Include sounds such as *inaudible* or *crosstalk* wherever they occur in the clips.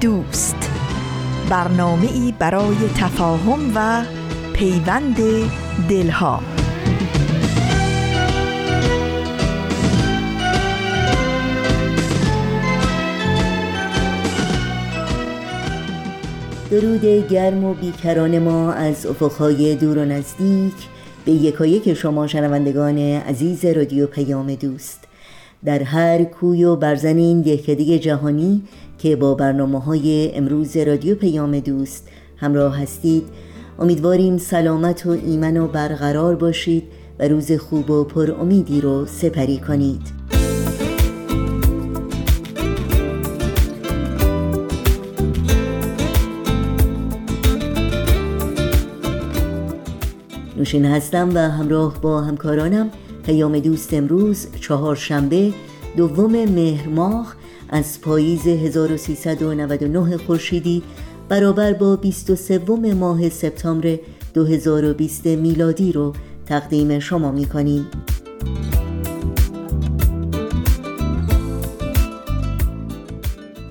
دوست. برنامه ای برای تفاهم و پیوند دلها. درود گرم و بیکران ما از افقهای دور و نزدیک. به یکایک شما شنوندگان عزیز رادیو پیام دوست. در هر کوی و برزن دهکده جهانی که با برنامه های امروز رادیو پیام دوست همراه هستید. امیدواریم سلامت و ایمن و برقرار باشید و روز خوب و پر امیدی رو سپری کنید. نوشین هستم و همراه با همکارانم پیام دوست امروز چهارشنبه دوم مهر ماه از پاییز 1399 خورشیدی برابر با 23 ماه سپتامبر 2020 میلادی رو تقدیم شما می کنیم.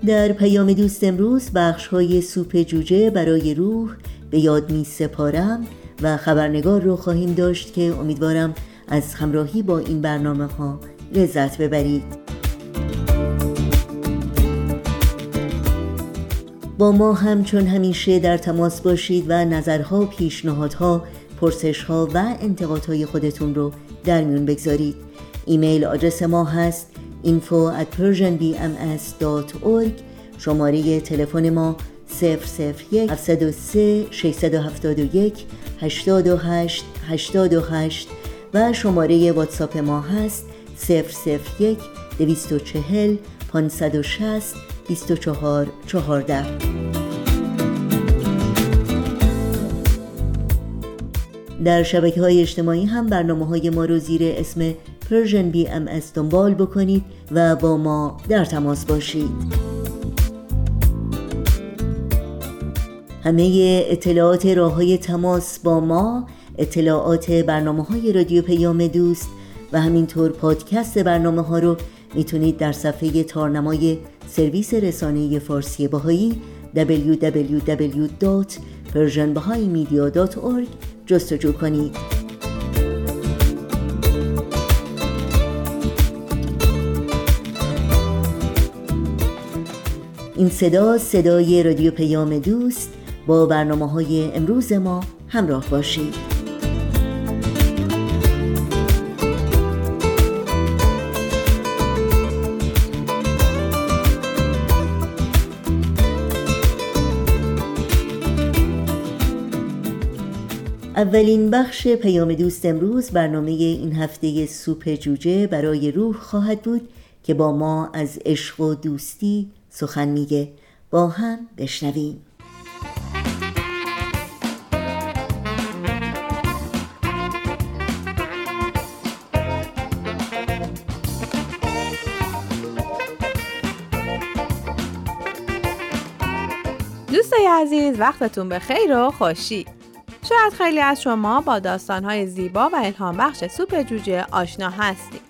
در پیام دوست امروز بخش های سوپ جوجه برای روح به یاد می سپارم و خبرنگار رو خواهیم داشت که امیدوارم از همراهی با این برنامه ها لذت ببرید. با ما همچون همیشه در تماس باشید و نظرها، پیشنهادها، پرسشها و انتقادهای خودتون رو در میون بگذارید. ایمیل آدرس ما هست info at persianbms.org شماره تلفن ما 001 703 671 828 828 و شماره واتساپ ما هست 001 240 560 24 14 در شبکه های اجتماعی هم برنامه های ما رو زیر اسم Persian BM دنبال بکنید و با ما در تماس باشید. همه اطلاعات راه های تماس با ما اطلاعات برنامه های رادیو پیام دوست و همینطور پادکست برنامه ها رو می‌تونید در صفحه تارنمای سرویس رسانه فارسی باهایی www.persianbahaimedia.org جستجو کنید. این صدا صدای رادیو پیام دوست با برنامه های امروز ما همراه باشید. اولین بخش پیام دوست امروز برنامه این هفته سوپ جوجه برای روح خواهد بود که با ما از عشق و دوستی سخن میگه. با هم بشنویم. دوستای عزیز وقتتون به خیر و خوشی. شاید خیلی از شما با داستانهای زیبا و الهام بخش سوپ جوجه آشنا هستید.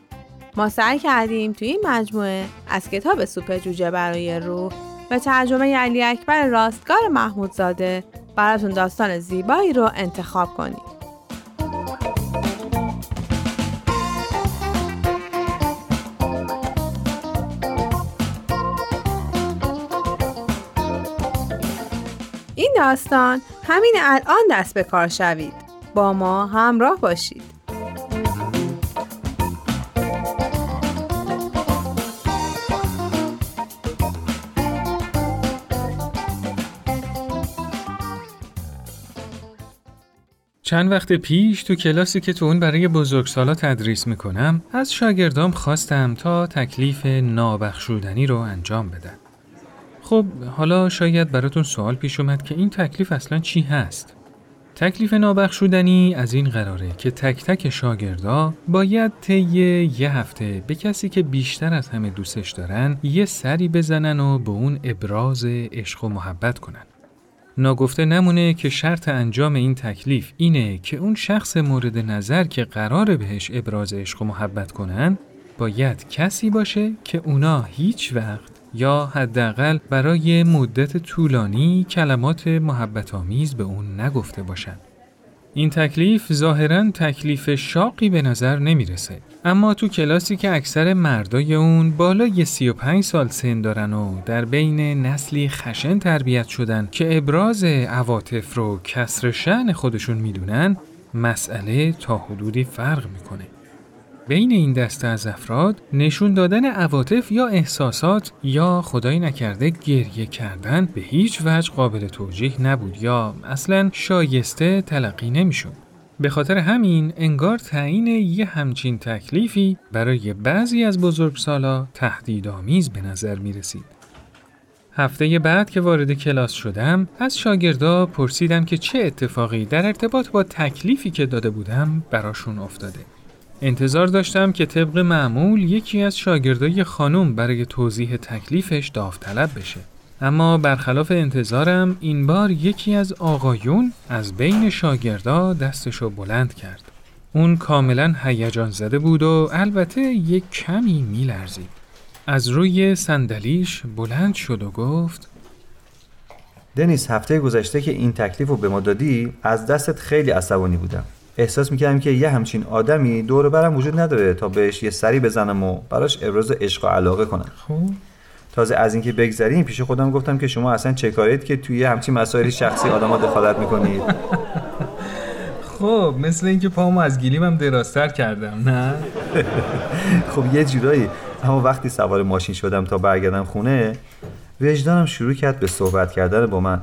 ما سعی کردیم توی این مجموعه از کتاب سوپ جوجه برای روح به ترجمه علی اکبر راستگار محمودزاده براتون داستان زیبایی رو انتخاب کنیم. داستان. همین الان دست به کار شوید. با ما همراه باشید. چند وقت پیش تو کلاسی که تو اون برای بزرگسالا تدریس می‌کنم از شاگردام خواستم تا تکلیف نابخشودنی رو انجام بدن. خب حالا شاید براتون سوال پیش اومد که این تکلیف اصلا چی هست؟ تکلیف نابخشودنی از این قراره که تک تک شاگردا باید طی یه هفته به کسی که بیشتر از همه دوستش دارن یه سری بزنن و به اون ابراز عشق و محبت کنن. ناگفته نمونه که شرط انجام این تکلیف اینه که اون شخص مورد نظر که قرار بهش ابراز عشق و محبت کنن باید کسی باشه که اونا هیچ وقت یا حداقل برای مدت طولانی کلمات محبت آمیز به اون نگفته باشن. این تکلیف ظاهرا تکلیف شاقی به نظر نمی‌رسه اما تو کلاسی که اکثر مردای اون بالای 35 سال سن دارن و در بین نسلی خشن تربیت شدن که ابراز عواطف رو کسر شعن خودشون می‌دونن مسئله تا حدودی فرق می‌کنه بین این دسته از افراد نشون دادن عواطف یا احساسات یا خدایی نکرده گریه کردن به هیچ وجه قابل توجیه نبود یا اصلا شایسته تلقی نمی‌شد. به خاطر همین انگار تعیین یه همچین تکلیفی برای بعضی از بزرگسالا تهدیدآمیز به نظر می رسید. هفته بعد که وارد کلاس شدم از شاگردا پرسیدم که چه اتفاقی در ارتباط با تکلیفی که داده بودم براشون افتاده. انتظار داشتم که طبق معمول یکی از شاگردای خانم برای توضیح تکلیفش داوطلب بشه. اما برخلاف انتظارم این بار یکی از آقایون از بین شاگردا دستشو بلند کرد. اون کاملا هیجان زده بود و البته یک کمی میلرزید. از روی صندلیش بلند شد و گفت دنیس هفته گذشته که این تکلیف رو به ما دادی از دستت خیلی عصبانی بودم احساس می‌کردم که یه همچین آدمی دور برم وجود نداره تا بهش یه سری بزنم و براش ابراز عشق و علاقه کنم. خب. تازه از اینکه بگذریم پیش خودم گفتم که شما اصلا چه کارید که توی همچین مسائل شخصی آدما دخالت می‌کنید؟ *laughs* خب مثل اینکه پامو از گلیمم درازتر کردم نه؟ *laughs* خب یه جورایی. اما وقتی سوار ماشین شدم تا برگردم خونه وجدانم شروع کرد به صحبت کردن با من.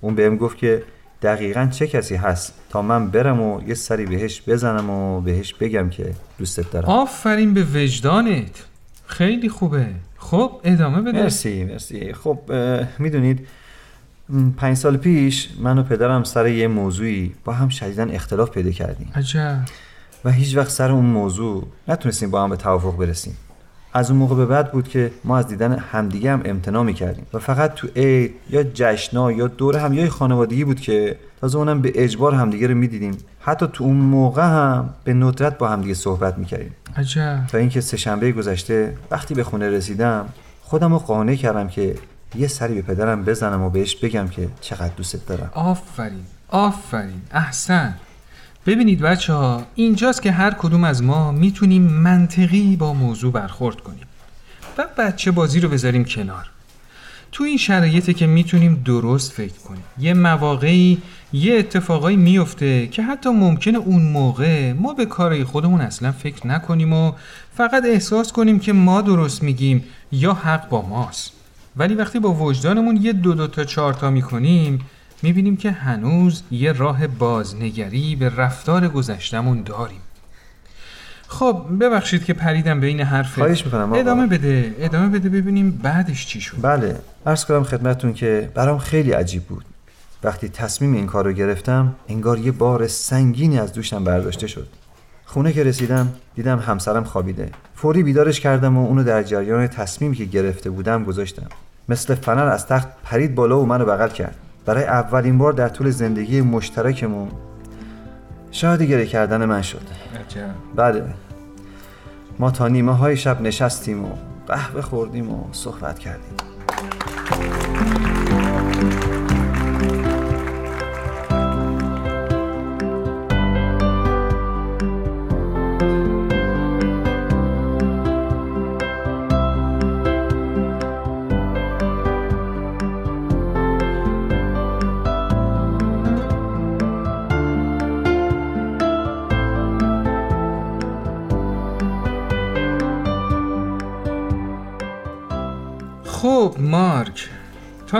اون بهم گفت که دقیقا چه کسی هست تا من برم و یه سری بهش بزنم و بهش بگم که دوستت دارم؟ آفرین به وجدانت. خیلی خوبه. خب ادامه بده. مرسی مرسی. خب می‌دونید پنج سال پیش من و پدرم سر یه موضوعی با هم شدیدن اختلاف پیدا کردیم. عجب. و هیچ وقت سر اون موضوع نتونستیم با هم به توافق برسیم. از اون موقع به بعد بود که ما از دیدن همدیگه هم امتناع می‌کردیم. و فقط تو عید یا جشنا یا دور هم یا خانوادگی بود که تازه اونم به اجبار همدیگه رو می‌دیدیم. حتی تو اون موقع هم به ندرت با همدیگه صحبت می‌کردیم. عجب. تا اینکه سه شنبه گذشته وقتی به خونه رسیدم خودم رو قانع کردم که یه سری به پدرم بزنم و بهش بگم که چقدر دوستت دارم. آفرین آفرین احسن. ببینید بچه ها اینجاست که هر کدوم از ما می‌تونیم منطقی با موضوع برخورد کنیم و بچه بازی رو بذاریم کنار. تو این شرایطی که می‌تونیم درست فکر کنیم. یه مواقعی یه اتفاقایی میفته که حتی ممکنه اون موقع ما به کارهای خودمون اصلا فکر نکنیم و فقط احساس کنیم که ما درست میگیم یا حق با ماست. ولی وقتی با وجدانمون یه دو دو تا چهار تا می‌کنیم می‌بینیم که هنوز یه راه بازنگری به رفتار گذشتمون داریم. خب ببخشید که پریدم بین حرف. خواهش می‌کنم آقا. ادامه بده ادامه بده ببینیم بعدش چی شد. بله عرض کنم خدمتتون که برام خیلی عجیب بود. وقتی تصمیم این کار رو گرفتم انگار یه بار سنگینی از دوشم برداشته شد. خونه که رسیدم دیدم همسرم خوابیده. فوری بیدارش کردم و اونو در جریان تصمیمی که گرفته بودم گذاشتم. مثل فنر از تخت پرید بالا و منو بغل کرد. برای اولین بار در طول زندگی مشترکمون شاهد گره کردن من شد. بله. ما تا نیمه های شب نشستیم و قهوه خوردیم و صحبت کردیم.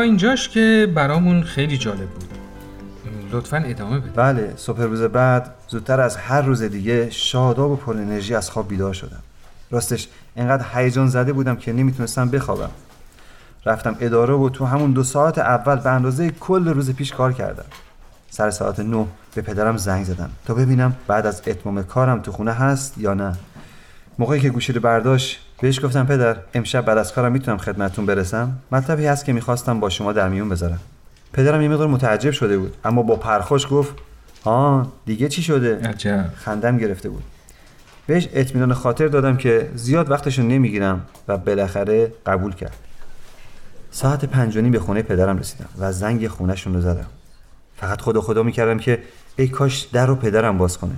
اینجاش که برامون خیلی جالب بود. لطفا ادامه بده بله صبح روز بعد زودتر از هر روز دیگه شاداب و پر انرژی از خواب بیدار شدم. راستش انقدر هیجان زده بودم که نمی‌تونستم بخوابم. رفتم اداره و تو همون دو ساعت اول به اندازه کل روز پیش کار کردم. سر ساعت نه به پدرم زنگ زدم. تا ببینم بعد از اتمام کارم تو خونه هست یا نه. موقعی که گوشی رو برداشت بهش گفتم پدر امشب بعد از کارم می‌تونم خدمتتون برسم؟ مطلبی هست که می‌خواستم با شما در میون بذارم. پدرم یه مقدار متعجب شده بود اما با پرخوش گفت ها دیگه چی شده؟ عجب. خندم گرفته بود. بهش اطمینان خاطر دادم که زیاد وقتشون نمی‌گیرم و بالاخره قبول کرد. ساعت پنج و نیم به خونه پدرم رسیدم و زنگ خونهشون رو زدم. فقط خدا خدا می‌کردم که ای کاش در رو پدرم باز کنه.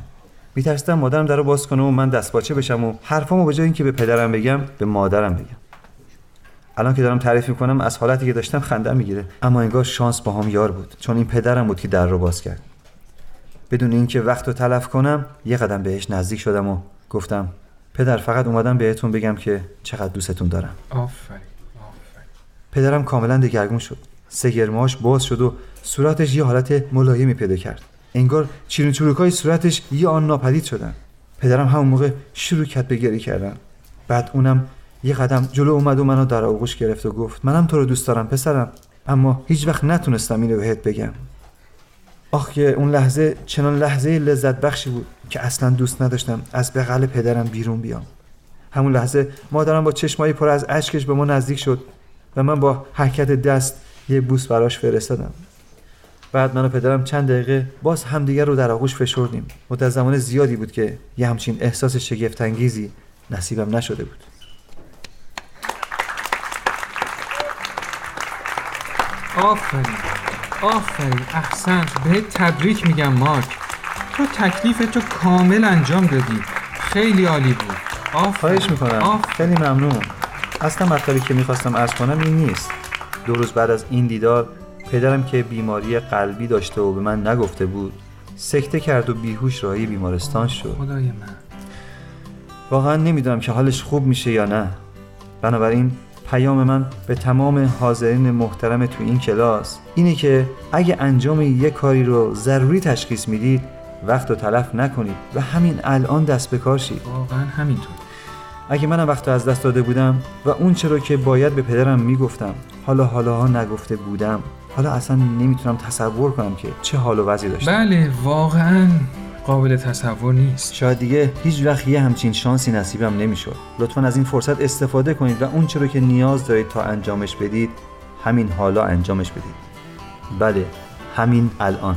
میترسیدم مادرم در رو باز کنه و من دستپاچه بشم و حرفامو به جای اینکه به پدرم بگم به مادرم بگم. الان که دارم تعریف می‌کنم از حالتی که داشتم خندم می‌گیره. اما انگار شانس با هم یار بود چون این پدرم بود که در رو باز کرد. بدون اینکه وقت رو تلف کنم یه قدم بهش نزدیک شدم و گفتم پدر فقط اومدم بهتون بگم که چقدر دوستتون دارم. آفرین پدرم کاملا دگرگون شد. سگرماش باز شد و صورتش یه حالت ملایمی پیدا کرد. انگار چیرین چروکای صورتش یه آن ناپدید شدن. پدرم همون موقع شروع کرد به گریه کردن. بعد اونم یه قدم جلو اومد و منو در آغوش گرفت و گفت منم تو رو دوست دارم پسرم اما هیچ وقت نتونستم اینو بهت بگم. آخ که اون لحظه چنان لحظه لذت بخشی بود که اصلا دوست نداشتم از بغل پدرم بیرون بیام. همون لحظه مادرم با چشمایی پر از اشکش به ما نزدیک شد و من با حرکت دست یه بوس براش فرستادم. بعد من و پدرم چند دقیقه باز همدیگر رو در آغوش فشردیم. مدت زمان زیادی بود که یه همچین احساس شگفتانگیزی نصیبم نشده بود. آفرین. آفرین. احسنت به تبریک میگم مارک. تو تکلیف تو کامل انجام دادی. خیلی عالی بود. آفرین. خواهش می‌کنم. آفرین. خیلی ممنون. اصلا مطلبی که می‌خواستم عرض کنم این نیست. دو روز بعد از این دیدار پدرم که بیماری قلبی داشته و به من نگفته بود سکته کرد و بیهوش راهی بیمارستان شد. خدای من. واقعا نمی‌دونم که حالش خوب میشه یا نه. بنابراین پیام من به تمام حاضرین محترم تو این کلاس اینه که اگه انجام یه کاری رو ضروری تشخیص می‌دید وقت رو تلف نکنید و همین الان دست به کار شید. واقعا همینطور. اگه منم وقت رو از دست داده بودم و اون چرا که باید به پدرم می‌گفتم حالا حالا ها نگفته بودم. حالا اصلا نمی‌تونم تصور کنم که چه حال و وضعی داشتم. بله واقعا قابل تصور نیست. شاید دیگه هیچ وقت یه همچین شانسی نصیبم نمی‌شد. لطفا از این فرصت استفاده کنید و اون چرا که نیاز دارید تا انجامش بدید همین حالا انجامش بدید. بله همین الان.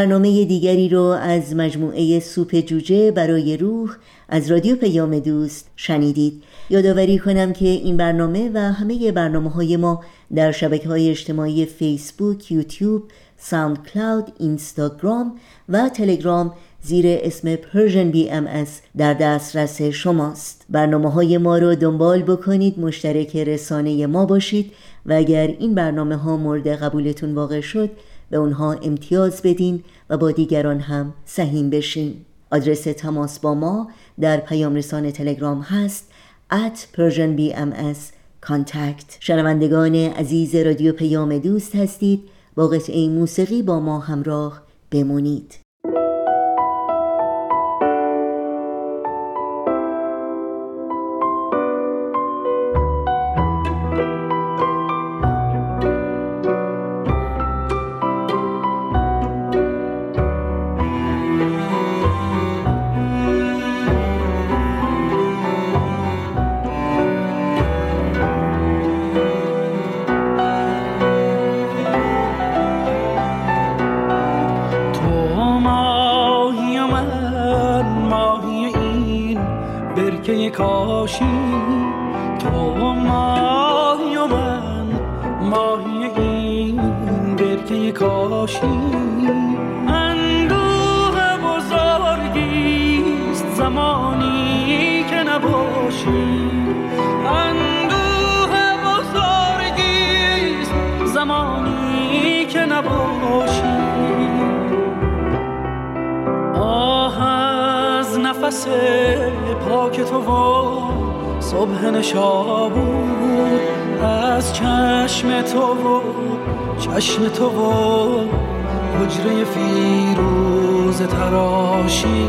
برنامه دیگری رو از مجموعه سوپ جوجه برای روح از رادیو پیام دوست شنیدید. یادآوری کنم که این برنامه و همه برنامه های ما در شبکه های اجتماعی فیسبوک، یوتیوب، ساوند کلاود، اینستاگرام و تلگرام زیر اسم Persian BMS در دسترس شماست. برنامه های ما رو دنبال بکنید مشترک رسانه ما باشید و اگر این برنامه ها مورد قبولتون واقع شد به اونها امتیاز بدین و با دیگران هم سهیم بشین. آدرس تماس با ما در پیام رسان تلگرام هست at Persian BMS contact. شنوندگان عزیز رادیو پیام دوست هستید. با قطعه موسیقی با ما همراه بمونید. زمانی که نباشی. آه از نفس پاک تو و صبح نشابود از چشم تو و چشم تو و حجره فیروز تراشی.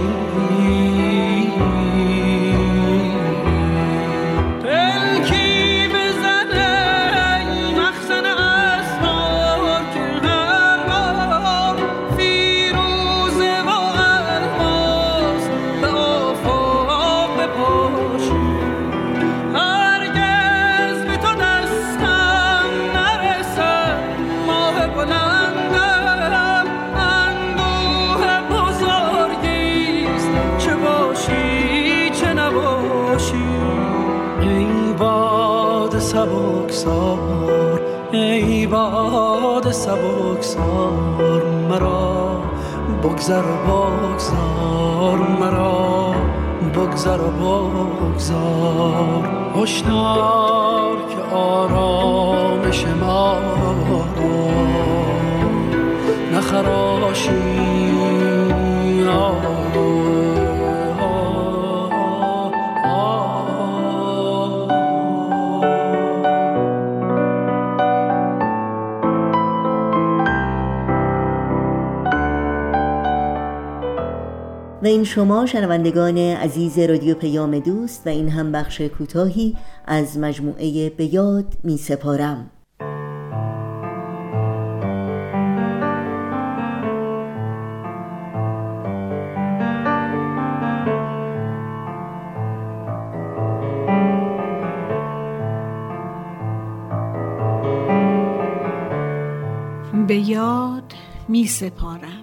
بگذر و بگذار مرا بگذر و بگذار. هشدار که آرامش ما نخراشی این شما شنوندگان عزیز رادیو پیام دوست و این هم بخش کوتاهی از مجموعه به یاد می سپارم. به یاد می سپارم.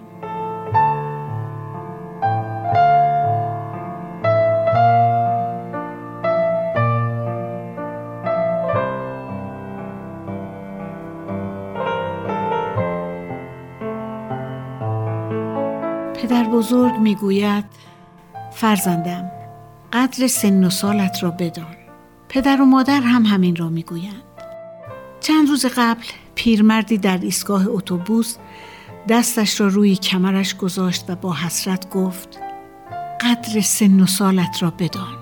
بزرگ می‌گوید فرزندم قدر سن و سالت را بدان. پدر و مادر هم همین را می‌گویند. چند روز قبل پیرمردی در ایستگاه اتوبوس دستش را روی کمرش گذاشت و با حسرت گفت قدر سن و سالت را بدان.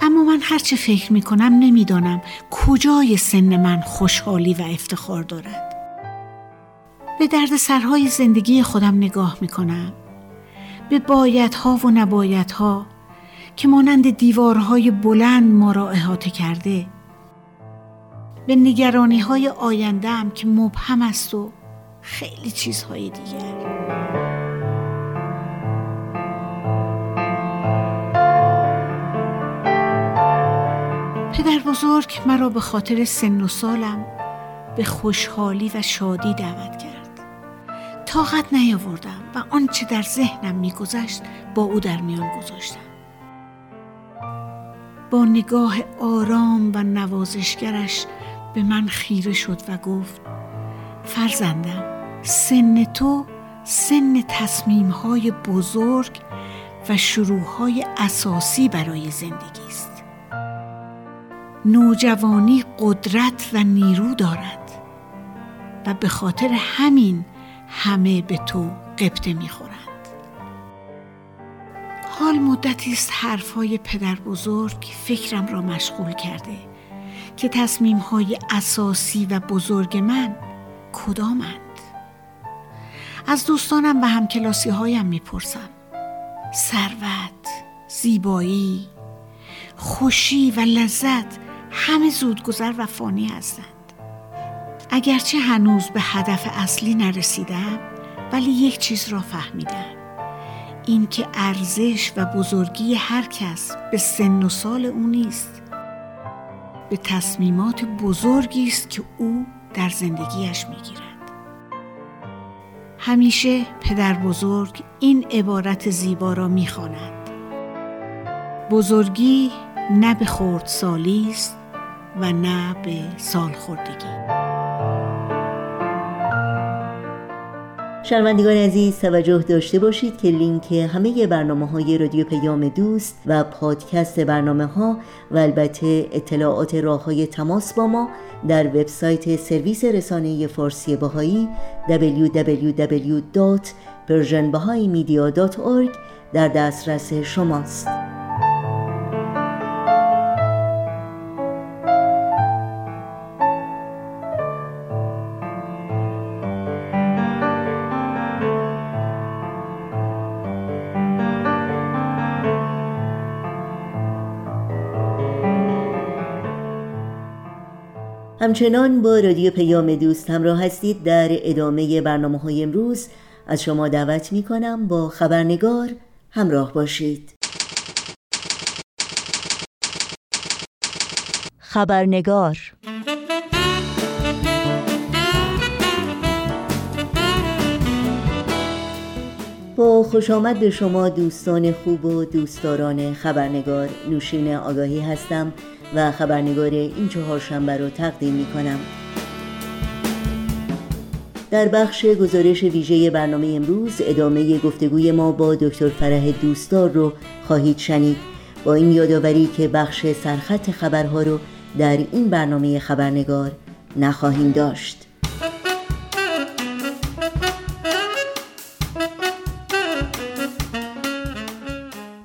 اما من هرچه فکر می کنم نمی‌دانم کجای سن من خوشحالی و افتخار دارد. به درد سرهای زندگی خودم نگاه می کنم به بایدها و نبایدها که مانند دیوارهای بلند ما را احاطه کرده. به نگرانی های آینده که مبهم است و خیلی چیزهای دیگر. پدر بزرگ مرا به خاطر سن و سالم به خوشحالی و شادی دعوت کرد. طاقت نیاوردم و آنچه در ذهنم میگذشت با او در میان گذاشتم. با نگاه آرام و نوازشگرش به من خیره شد و گفت فرزندم سن تو سن تصمیم های بزرگ و شروع های اساسی برای زندگی است. نوجوانی قدرت و نیرو دارد و به خاطر همین همه به تو قبطه می‌خورند. حال مدتی است حرفهای پدر بزرگ فکرم را مشغول کرده که تصمیم های اساسی و بزرگ من کدامند. از دوستانم و همکلاسی هایم می‌پرسم. ثروت زیبایی خوشی و لذت همه زودگذر و فانی هستند. اگرچه هنوز به هدف اصلی نرسیدم ولی یک چیز را فهمیدم. اینکه ارزش و بزرگی هر کس به سن و سال او نیست. به تصمیمات بزرگی است که او در زندگیش می‌گیرد. همیشه پدر بزرگ این عبارت زیبا را می‌خواند. بزرگی نه به خورد سالی است و نه به سال شنوندگان عزیز توجه داشته باشید که لینک همه برنامه های رادیو پیام دوست و پادکست برنامه ها و البته اطلاعات راه های تماس با ما در وبسایت سرویس رسانه فارسی باهایی www.persianbahaimedia.org در دسترس شماست. همچنان با رادیو پیام دوست همراه هستید در ادامه برنامه های امروز. از شما دعوت می کنم با خبرنگار همراه باشید. خبرنگار با خوش آمد به شما دوستان خوب و دوستداران خبرنگار. نوشین آگاهی هستم. و خبرنگار این چهارشنبه رو تقدیم می کنم در بخش گزارش ویژه برنامه امروز ادامه گفتگوی ما با دکتر فرح دوستدار رو خواهید شنید. با این یادآوری که بخش سرخط خبرها رو در این برنامه خبرنگار نخواهیم داشت.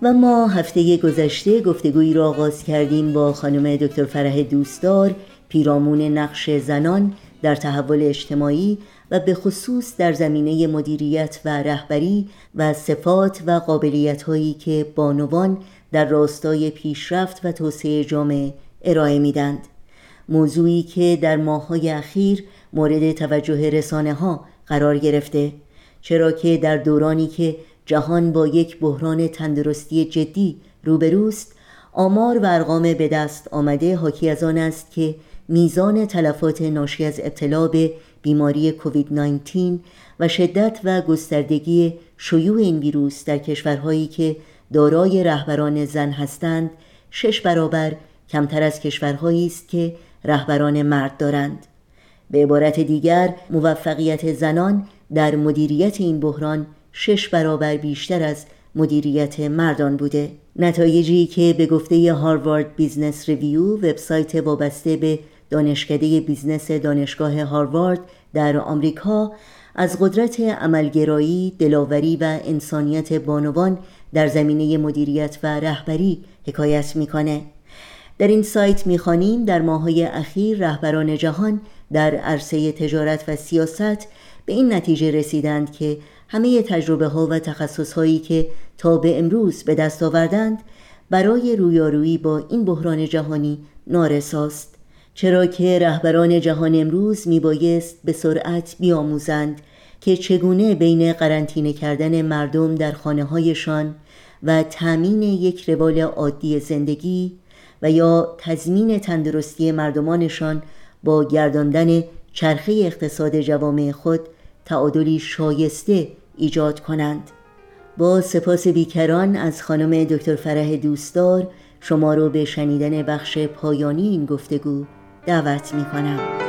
و ما هفته گذشته گفتگویی را آغاز کردیم با خانم دکتر فرح دوستدار پیرامون نقش زنان در تحول اجتماعی و به خصوص در زمینه مدیریت و رهبری و صفات و قابلیت هایی که بانوان در راستای پیشرفت و توسعه جامعه ارائه میدند موضوعی که در ماههای اخیر مورد توجه رسانه ها قرار گرفته چرا که در دورانی که جهان با یک بحران تندرستی جدی روبروست. آمار و ارقام به دست آمده حاکی از آن است که میزان تلفات ناشی از ابتلا به بیماری کووید 19 و شدت و گستردگی شیوع این ویروس در کشورهایی که دارای رهبران زن هستند شش برابر کمتر از کشورهایی است که رهبران مرد دارند. به عبارت دیگر موفقیت زنان در مدیریت این بحران شش برابر بیشتر از مدیریت مردان بوده نتایجی که به گفته Harvard Business Review وبسایت وابسته به دانشکده business دانشگاه هاروارد در آمریکا از قدرت عملگرایی، دلاوری و انسانیت بانوان در زمینه مدیریت و رهبری حکایت می‌کنه. در این سایت می‌خوانیم در ماهای اخیر رهبران جهان در عرصه تجارت و سیاست به این نتیجه رسیدند که همه تجربه ها و تخصص هایی که تا به امروز به دست آوردند برای رویارویی با این بحران جهانی نارساست. چرا که رهبران جهان امروز میبایست به سرعت بیاموزند که چگونه بین قرنطینه کردن مردم در خانه هایشان و تأمین یک روال عادی زندگی و یا تضمین تندرستی مردمانشان با گرداندن چرخه اقتصاد جوامع خود تعادلی شایسته ایجاد کنند با سپاس بیکران از خانم دکتر فرح دوستدار شما رو به شنیدن بخش پایانی این گفتگو دعوت می کنم.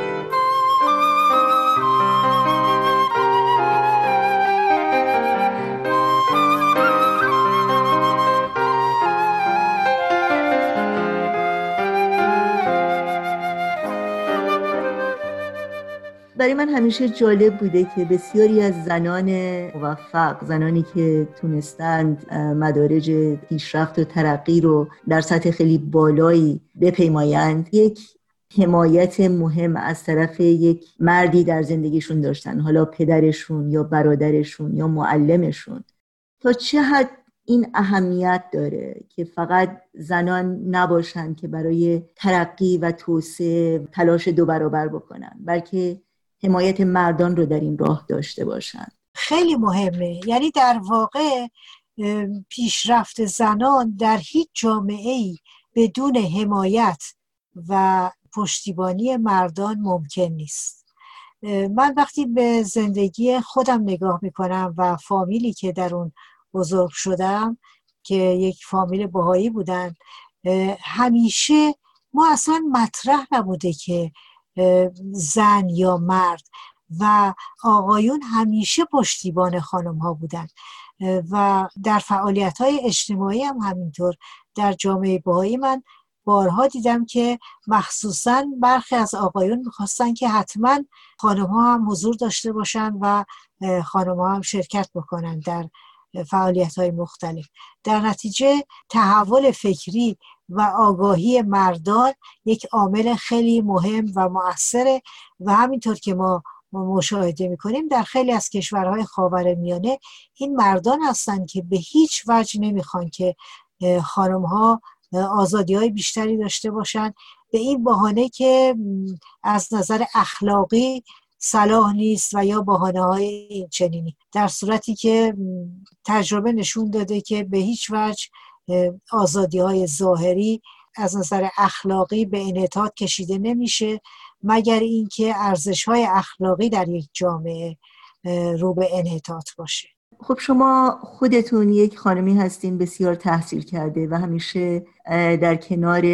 برای من همیشه جالب بوده که بسیاری از زنان موفق زنانی که تونستند مدارج پیشرفت و ترقی رو در سطح خیلی بالایی بپیمایند یک حمایت مهم از طرف یک مردی در زندگیشون داشتن حالا پدرشون یا برادرشون یا معلمشون. تا چه حد این اهمیت داره که فقط زنان نباشند که برای ترقی و توسعه تلاش دو برابر بکنن بلکه حمایت مردان رو در این راه داشته باشند. خیلی مهمه. یعنی در واقع پیشرفت زنان در هیچ جامعه ای بدون حمایت و پشتیبانی مردان ممکن نیست. من وقتی به زندگی خودم نگاه می‌کنم و فامیلی که در اون بزرگ شدم که یک فامیل بهایی بودن همیشه ما اصلا مطرح نبوده که زن یا مرد و آقایون همیشه پشتیبان خانم ها بودن و در فعالیت های اجتماعی هم همینطور در جامعه بهایی من بارها دیدم که مخصوصا برخی از آقایون می‌خواستن که حتما خانم ها هم حضور داشته باشن و خانم ها هم شرکت بکنن در فعالیت های مختلف. در نتیجه تحول فکری و آگاهی مردان یک عامل خیلی مهم و مؤثره و همینطور که ما مشاهده می‌کنیم در خیلی از کشورهای خاور میانه این مردان هستند که به هیچ وجه نمی‌خوان که خانم ها آزادی های بیشتری داشته باشند به این بهانه که از نظر اخلاقی صلاح نیست و یا بحانه های چنینی. در صورتی که تجربه نشون داده که به هیچ وجه آزادی های ظاهری از نظر اخلاقی به انعطاف کشیده نمیشه مگر اینکه ارزش های اخلاقی در یک جامعه رو به انعطاف باشه. خب شما خودتون یک خانمی هستین بسیار تحصیل کرده و همیشه در کنار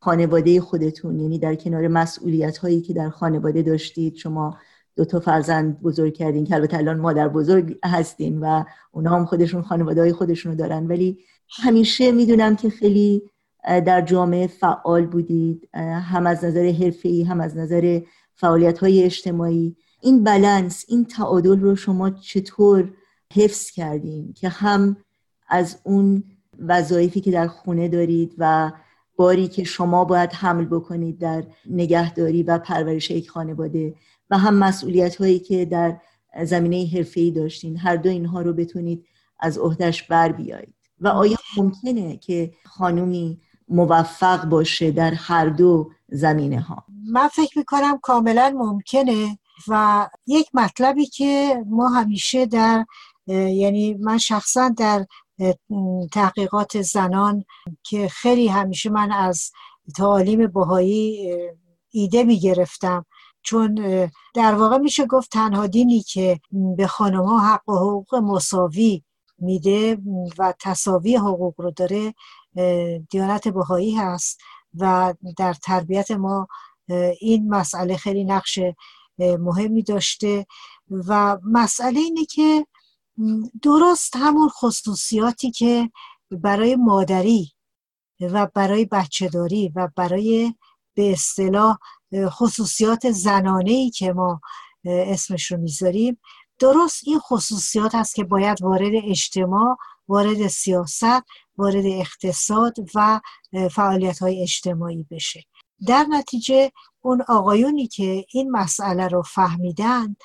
خانواده خودتون یعنی در کنار مسئولیت هایی که در خانواده داشتید. شما دو تا فرزند بزرگ کردین که البته الان مادر بزرگ هستین و اونا هم خودشون خانواده های خودشونو دارن. ولی همیشه می‌دونم که خیلی در جامعه فعال بودید هم از نظر حرفه‌ای هم از نظر فعالیت های اجتماعی. این بلنس این تعادل رو شما چطور حفظ کردین که هم از اون وظایفی که در خونه دارید و باری که شما باید حمل بکنید در نگهداری و پرورش یک خانواده و هم مسئولیت هایی که در زمینه حرفه‌ای داشتین هر دو اینها رو بتونید از عهدهش بر بیایید. و آیا ممکنه که خانومی موفق باشه در هر دو زمینه ها من فکر می‌کنم کاملا ممکنه و یک مطلبی که ما همیشه در یعنی من شخصا در تحقیقات زنان که خیلی همیشه من از تعالیم بهایی ایده می گرفتم چون در واقع میشه گفت تنها دینی که به خانم ها حق و حقوق مساوی میده و تصاوی حقوق رو داره دیانت بهایی هست و در تربیت ما این مسئله خیلی نقش مهمی داشته و مسئله اینه که درست همون خصوصیاتی که برای مادری و برای بچهداری و برای به اصطلاح خصوصیات زنانه ای که ما اسمش رو می‌ذاریم درست این خصوصیات هست که باید وارد اجتماع وارد سیاست وارد اقتصاد و فعالیت های اجتماعی بشه. در نتیجه اون آقایونی که این مسئله رو فهمیدن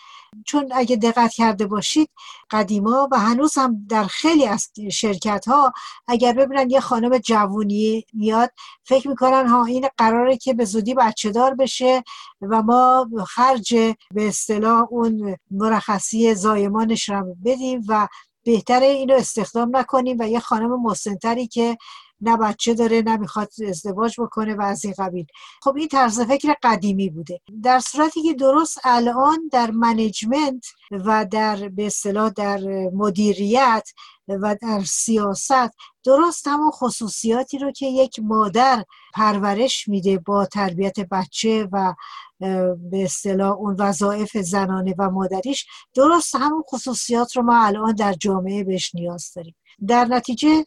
چون اگه دقت کرده باشید قدیما و هنوز هم در خیلی از شرکت ها اگر ببینن یه خانم جوونی میاد فکر می‌کنن ها این قراره که به زودی بچه دار بشه و ما خرج به اصطلاح اون مرخصی زایمانش رو بدیم و بهتره اینو استخدام نکنیم. و یه خانم مسنتری که نه بچه داره نه می‌خواد ازدواج بکنه و از این قبیل. خب این طرز فکر قدیمی بوده. در صورتی که درست الان در منیجمنت و در به اصطلاح در مدیریت و در سیاست درست همون خصوصیاتی رو که یک مادر پرورش میده با تربیت بچه و به اصطلاح اون وظایف زنانه و مادریش درست همون خصوصیات رو ما الان در جامعه بهش نیاز داریم. در نتیجه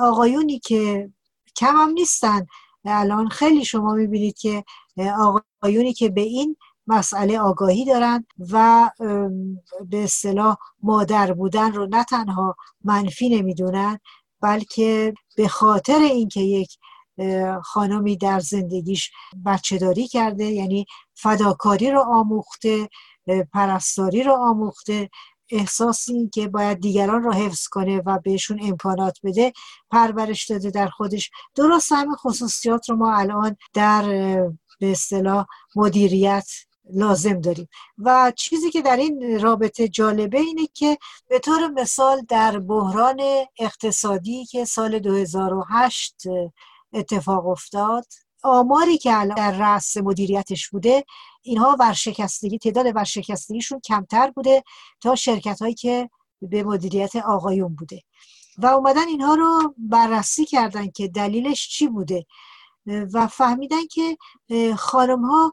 آقایونی که کم هم نیستن. الان خیلی شما می‌بینید که آقایونی که به این مسئله آگاهی دارن و به اصطلاح مادر بودن رو نه تنها منفی نمی‌دونن بلکه به خاطر اینکه یک خانمی در زندگیش بچه داری کرده یعنی فداکاری رو آموخته پرستاری رو آموخته احساس این که باید دیگران رو حفظ کنه و بهشون امکانات بده پرورش داده در خودش. درست همه خصوصیات رو ما الان در به اصطلاح مدیریت لازم داریم. و چیزی که در این رابطه جالبه اینه که به طور مثال در بحران اقتصادی که سال 2008 اتفاق افتاد آماری که الان در رأس مدیریتش بوده اینها ورشکستگی تعداد ورشکستگیشون کمتر بوده تا شرکت هایی که به مدیریت آقایون بوده. و اومدن اینها رو بررسی کردن که دلیلش چی بوده. و فهمیدن که خانم ها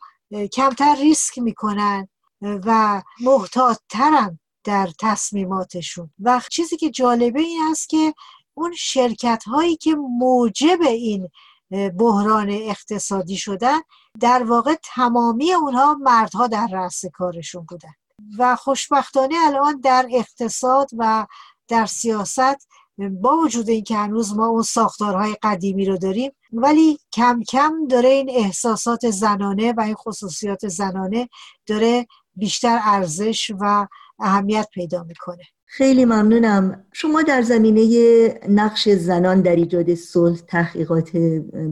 کمتر ریسک می‌کنن و محتاطترن در تصمیماتشون. و چیزی که جالبه این است که اون شرکت هایی که موجب این بحران اقتصادی شدن در واقع تمامی اونها مردها در رأس کارشون بودن. و خوشبختانه الان در اقتصاد و در سیاست با وجود اینکه هنوز ما اون ساختارهای قدیمی رو داریم ولی کم کم داره این احساسات زنانه و این خصوصیات زنانه داره بیشتر ارزش و اهمیت پیدا می‌کنه. خیلی ممنونم. شما در زمینه نقش زنان در ایجاد صلح تحقیقات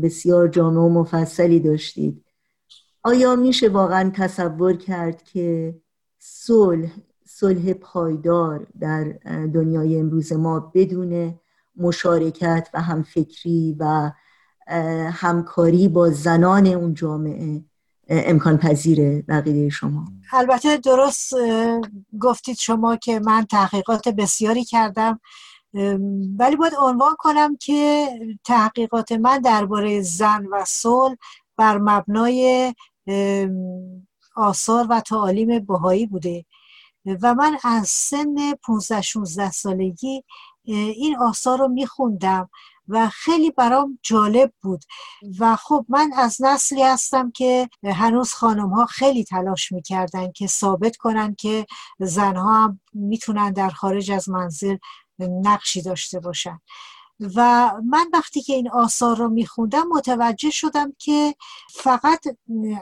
بسیار جامع و مفصلی داشتید. آیا میشه واقعا تصور کرد که صلح صلح پایدار در دنیای امروز ما بدون مشارکت و همفکری و همکاری با زنان اون جامعه امکان پذیره بقیه شما. البته درست گفتید شما که من تحقیقات بسیاری کردم ولی باید عنوان کنم که تحقیقات من درباره زن و صلح بر مبنای آثار و تعالیم بهایی بوده. و من از سن 15 16 سالگی این آثار رو میخوندم. و خیلی برام جالب بود. و خب من از نسلی هستم که هنوز خانم ها خیلی تلاش می‌کردن که ثابت کنن که زنها هم می‌تونن در خارج از منزل نقشی داشته باشن. و من وقتی که این آثار رو میخوندم متوجه شدم که فقط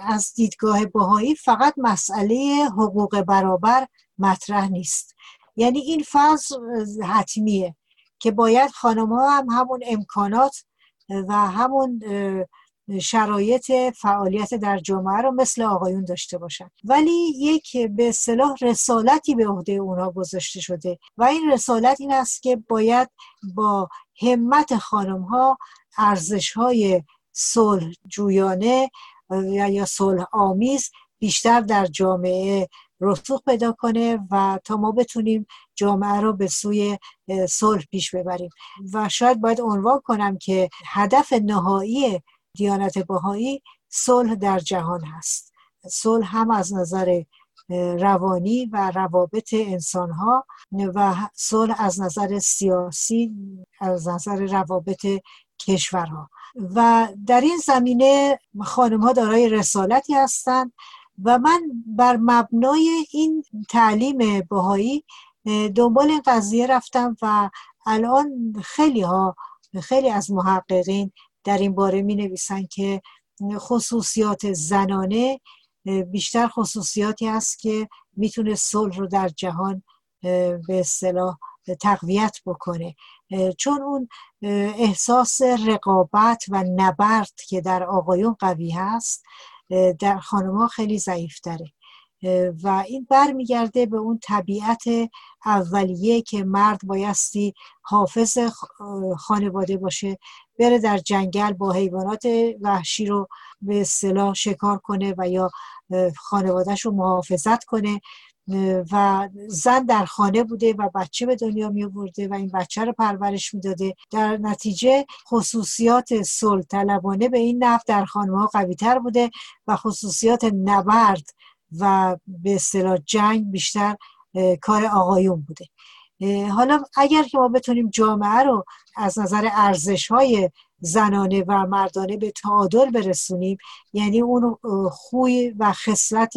از دیدگاه بهایی فقط مسئله حقوق برابر مطرح نیست. یعنی این فرض حتمیه. که باید خانم ها هم همون امکانات و همون شرایط فعالیت در جامعه رو مثل آقایون داشته باشن. ولی یک به اصطلاح رسالتی به عهده اونها گذاشته شده و این رسالت این است که باید با همت خانم ها ارزش های صلح جویانه یا صلح آمیز بیشتر در جامعه رسوخ پیدا کنه و تا ما بتونیم جامعه رو به سوی صلح پیش ببریم. و شاید باید عنوان کنم که هدف نهایی دیانت بهایی صلح در جهان هست. صلح هم از نظر روانی و روابط انسان ها و صلح از نظر سیاسی از نظر روابط کشورها. و در این زمینه خانم ها دارای رسالتی هستند و من بر مبنای این تعلیم بهایی دنبال این قضیه رفتم و الان خیلی ها خیلی از محققین در این باره می نویسن که خصوصیات زنانه بیشتر خصوصیاتی است که می‌تونه صلح رو در جهان به اصطلاح تقویت بکنه. چون اون احساس رقابت و نبرد که در آقایون قوی هست در خانمها خیلی ضعیف داره و این برمیگرده به اون طبیعت اولیه که مرد بایستی حافظ خانواده باشه بره در جنگل با حیوانات وحشی رو به اصطلاح شکار کنه و یا خانوادهش رو محافظت کنه. و زن در خانه بوده و بچه به دنیا می آورده و این بچه رو پرورش می‌داده در نتیجه خصوصیات صلح طلبانه به این نفت در خانه ها قوی تر بوده و خصوصیات نبرد و به اصطلاح جنگ بیشتر کار آقایون بوده. حالا اگر که ما بتونیم جامعه رو از نظر ارزش های زنانه و مردانه به تعادل برسونیم یعنی اون خوی و خصلت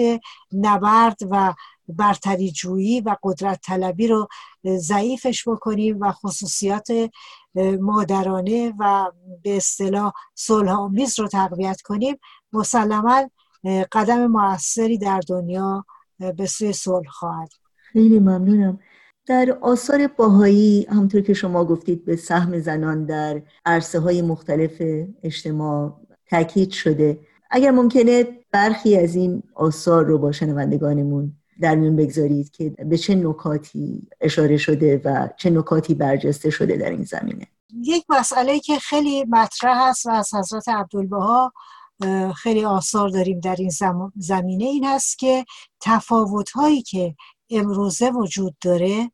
نبرد و برتری جویی و قدرت طلبی رو ضعیفش بکنیم و خصوصیات مادرانه و به اصطلاح صلح آمیز رو تقویت کنیم. مسلما قدم موثری در دنیا به سوی صلح خواهد. خیلی ممنونم. در آثار باهایی همطور که شما گفتید به سهم زنان در عرصه های مختلف اجتماع تاکید شده. اگر ممکنه برخی از این آثار رو با شنوندگانمون در میون بگذارید که به چه نکاتی اشاره شده و چه نکاتی برجسته شده در این زمینه؟ یک مسئله که خیلی مطرح است و از حضرت عبدالبها خیلی آثار داریم در این زمینه این هست که تفاوت هایی که امروزه وجود داره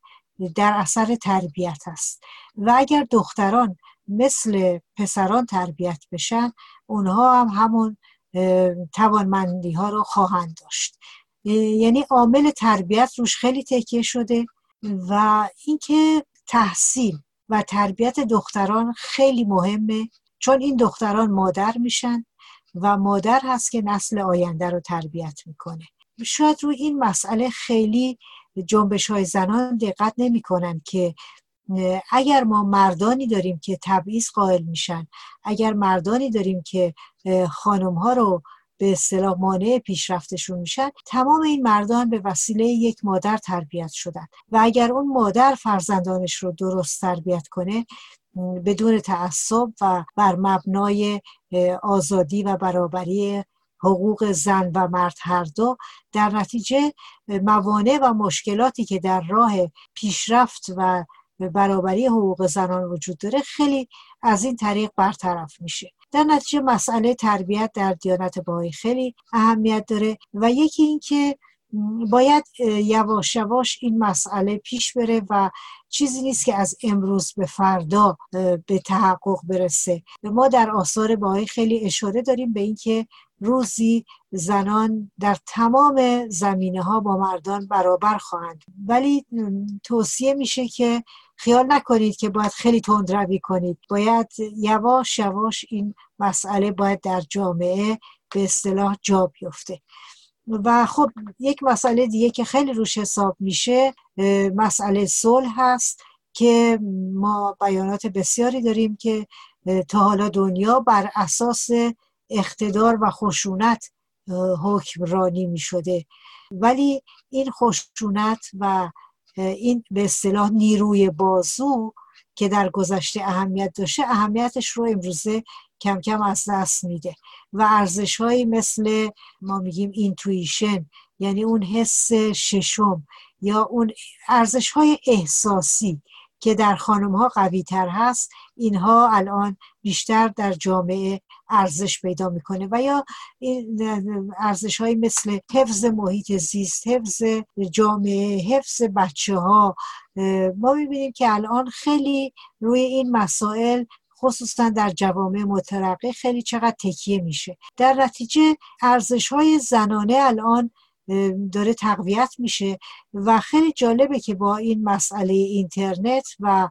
در اثر تربیت است. و اگر دختران مثل پسران تربیت بشن اونها هم همون توانمندی ها رو خواهند داشت. یعنی عامل تربیت روش خیلی تکیه شده و اینکه تحصیل و تربیت دختران خیلی مهمه چون این دختران مادر میشن و مادر هست که نسل آینده رو تربیت می‌کنه. شاید روی این مسئله خیلی جنبش های زنان دقت نمی‌کنن که اگر ما مردانی داریم که تبعیض قائل میشن اگر مردانی داریم که خانم ها رو به اصطلاح مانع پیشرفتشون میشن تمام این مردان به وسیله یک مادر تربیت شدن و اگر اون مادر فرزندانش رو درست تربیت کنه بدون تعصب و بر مبنای آزادی و برابری حقوق زن و مرد هر دو در نتیجه موانع و مشکلاتی که در راه پیشرفت و برابری حقوق زنان وجود داره خیلی از این طریق برطرف میشه. در نتیجه مسئله تربیت در دیانت باهایی خیلی اهمیت داره و یکی اینکه باید یواش یواش این مسئله پیش بره و چیزی نیست که از امروز به فردا به تحقق برسه. ما در آثار باهایی خیلی اشاره داریم به اینکه روزی زنان در تمام زمینه ها با مردان برابر خواهند. ولی توصیه میشه که خیال نکنید که باید خیلی تندروی کنید. باید یواش یواش این مسئله باید در جامعه به اصطلاح جا بیفته. و خب یک مسئله دیگه که خیلی روش حساب میشه مسئله صلح هست که ما بیانات بسیاری داریم که تا حالا دنیا بر اساس اقتدار و خشونت حکمرانی می شده ولی این خشونت و این به اصطلاح نیروی بازو که در گذشته اهمیت داشته اهمیتش رو امروزه کم کم از دست میده. و ارزش هایی مثل ما میگیم اینتویشن یعنی اون حس ششم یا اون ارزش های احساسی که در خانم ها قوی تر هست اینها الان بیشتر در جامعه ارزش پیدا می‌کنه و یا ارزش های مثل حفظ محیط زیست حفظ جامعه حفظ بچه ها ما می‌بینیم که الان خیلی روی این مسائل خصوصا در جوامع مترقی خیلی چقدر تکیه میشه. در نتیجه ارزش های زنانه الان داره تقویت میشه و خیلی جالبه که با این مسئله اینترنت و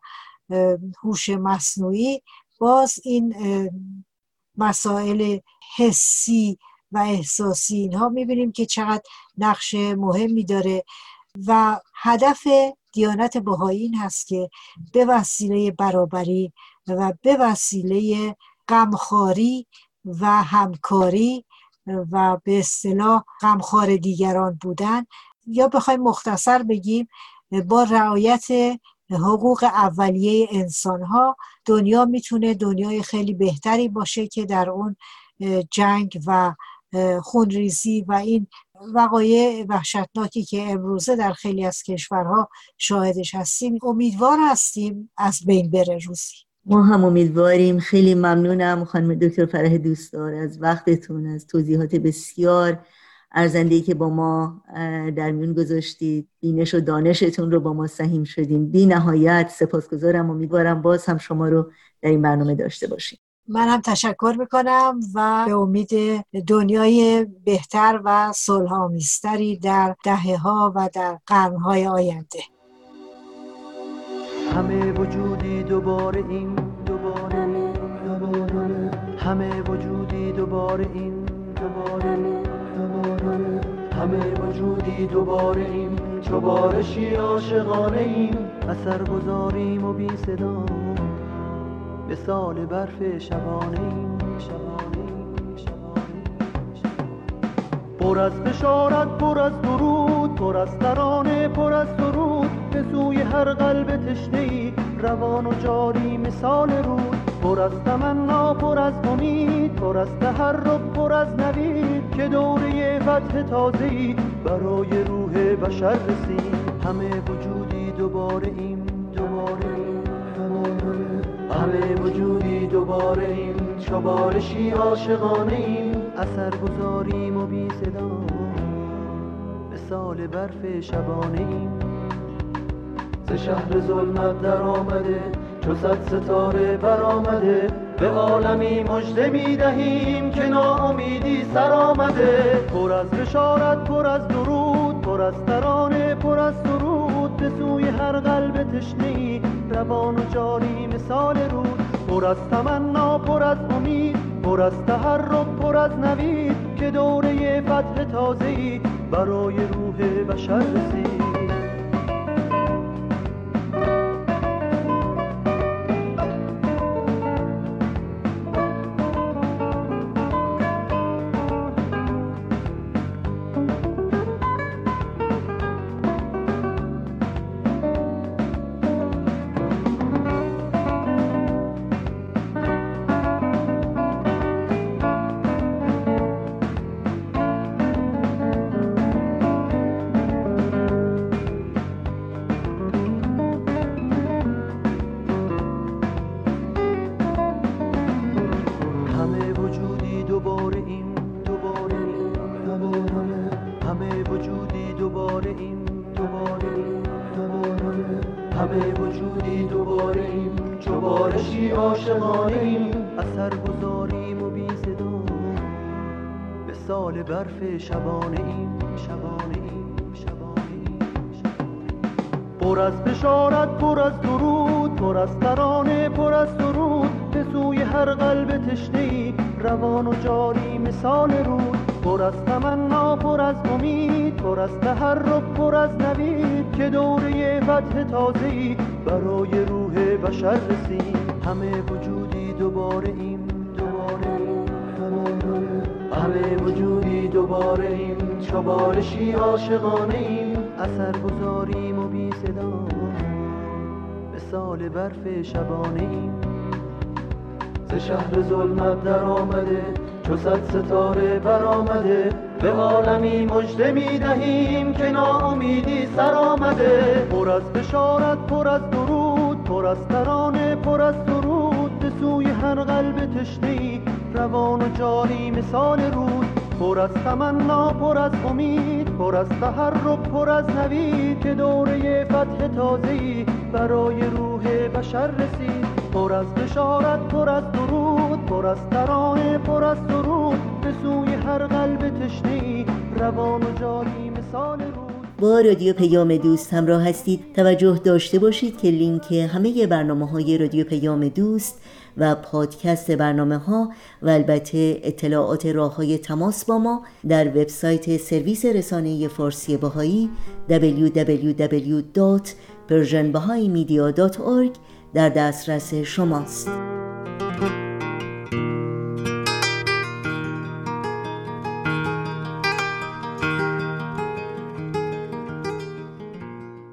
هوش مصنوعی باز این مسائل حسی و احساسی. اینها می‌بینیم که چقدر نقش مهمی داره و هدف دیانت بهایی این هست که به وسیله برابری و به وسیله غمخواری و همکاری و به اصطلاح غمخوار دیگران بودن. یا بخوایم مختصر بگیم با رعایت حقوق اولیه انسان ها دنیا می‌تونه دنیای خیلی بهتری باشه که در اون جنگ و خونریزی و این وقایع وحشتناکی که امروزه در خیلی از کشورها شاهدش هستیم. امیدوار هستیم از بین بره روزی. ما هم امیدواریم. خیلی ممنونم خانم دکتر فرح دوستدار از وقتتون از توضیحات بسیار ارزنده که با ما در میون گذاشتید. بینش و دانشتون رو با ما سهیم شدیم بی نهایت سپاسگزارم. امیدوارم باز هم شما رو در این برنامه داشته باشیم. من هم تشکر می‌کنم و به امید دنیای بهتر و صلحآمیزتری در دهه ها و در قرنهای آینده. همه وجودی دوباره این دوباره همه وجودی دوباره این دوباره همه وجودی دوباره این چو بارشی عاشقانه ایم. اثر گذاریم و بی صدا به سال برف شبانه ایم. پر از بشارت پر از درود پر از ترانه پر از درود. به سوی هر قلب تشنه ای روان و جاری مثال رود. پر از تمنا پر از امید پر از تحرک پر از نوید. که دوره فتح تازه ای برای روح بشر رسید. همه وجودی دوباره این دوباره این همه وجودی دوباره این چوبارشی عاشقانه ایم. اثر گذاریم و بی صدا مثال برف شبانه ایم. ز شهر ظلمت در آمده چو صد ستاره برآمده. به عالمی مژده می‌دهیم که ناامیدی سر آمده پر از بشارت پر از درود پر از ترانه پر از سرود. به سوی هر قلب تشنه روان و جاری مثال رود. پر از تمنا پر از امید پر از تحرک پر از نوید. که دوره فتح تازه‌ای برای روح بشر رسید. برف شبانه ایم شبانه ایم شبانه ایم پر از بشارت پر از درود پر از ترانه پر از درود. به سوی هر قلب تشنه روان و جاری مثال رود. پر از تمنا پر از امید پر از تحرک پر از نوید. که دوره فتح تازه‌ای برای روح بشر رسید. همه وجودی دوباره ایم دوباره همه وجودی دوباره ایم چوبارشی عاشقانه ایم. اثر گذاریم و بی صدا مثال برف شبانه ایم. ز شهر ظلمت در آمده چو صد ستاره برآمده. به عالمی مژده می‌دهیم که ناامیدی سر آمده. پر از بشارت پر از درود پر از ترانه پر از درود. به سوی هر قلب تشنه روان و جاری مثال رود. پر از تمنا پر از امید پر از تحرک پر از نوید که دوره فتح تازه‌ای برای روح بشر رسید. پر از بشارت پر از درود پر از ترانه پر از درود به سوی هر قلب تشنه روان و جاری مثال رود با رادیو پیام دوست همراه هستید. توجه داشته باشید که لینک همه برنامه های رادیو پیام دوست و پادکست برنامه ها و البته اطلاعات راه های تماس با ما در وبسایت سرویس رسانه فارسی باهایی www.persianbahaimedia.org در دسترس شماست.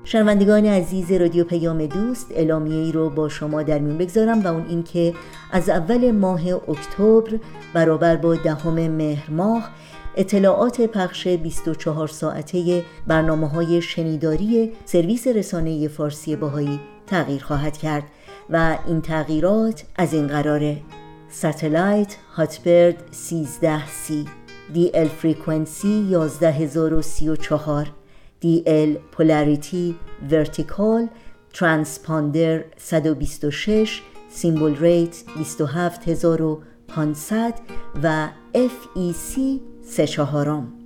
شنوندگان عزیز رادیو پیام دوست اعلامیه ای رو با شما در میون بگذارم و اون اینکه از اول ماه اکتبر برابر با دهم مهر ماه اطلاعات پخش 24 ساعته برنامه های شنیداری سرویس رسانه فارسی باهایی تغییر خواهد کرد و این تغییرات از این قراره ستلایت هاتبرد 13C DL فرکانسی 11034 DL Polarity Vertical ترانسپاندر 126 سیمبل ریت 27500 و FEC سه چهارم.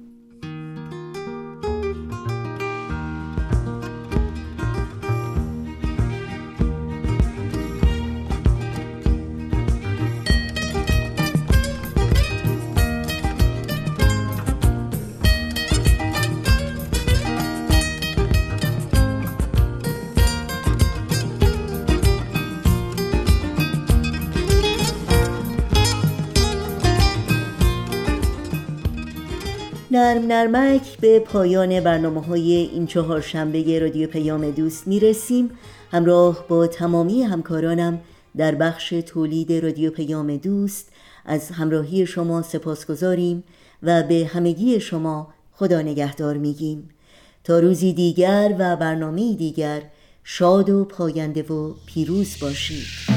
نرمک به پایان برنامه های این چهار شنبه رادیو پیام دوست می‌رسیم. همراه با تمامی همکارانم در بخش تولید رادیو پیام دوست از همراهی شما سپاس گذاریم و به همگی شما خدا نگهدار میگیم. تا روزی دیگر و برنامه دیگر شاد و پاینده و پیروز باشید.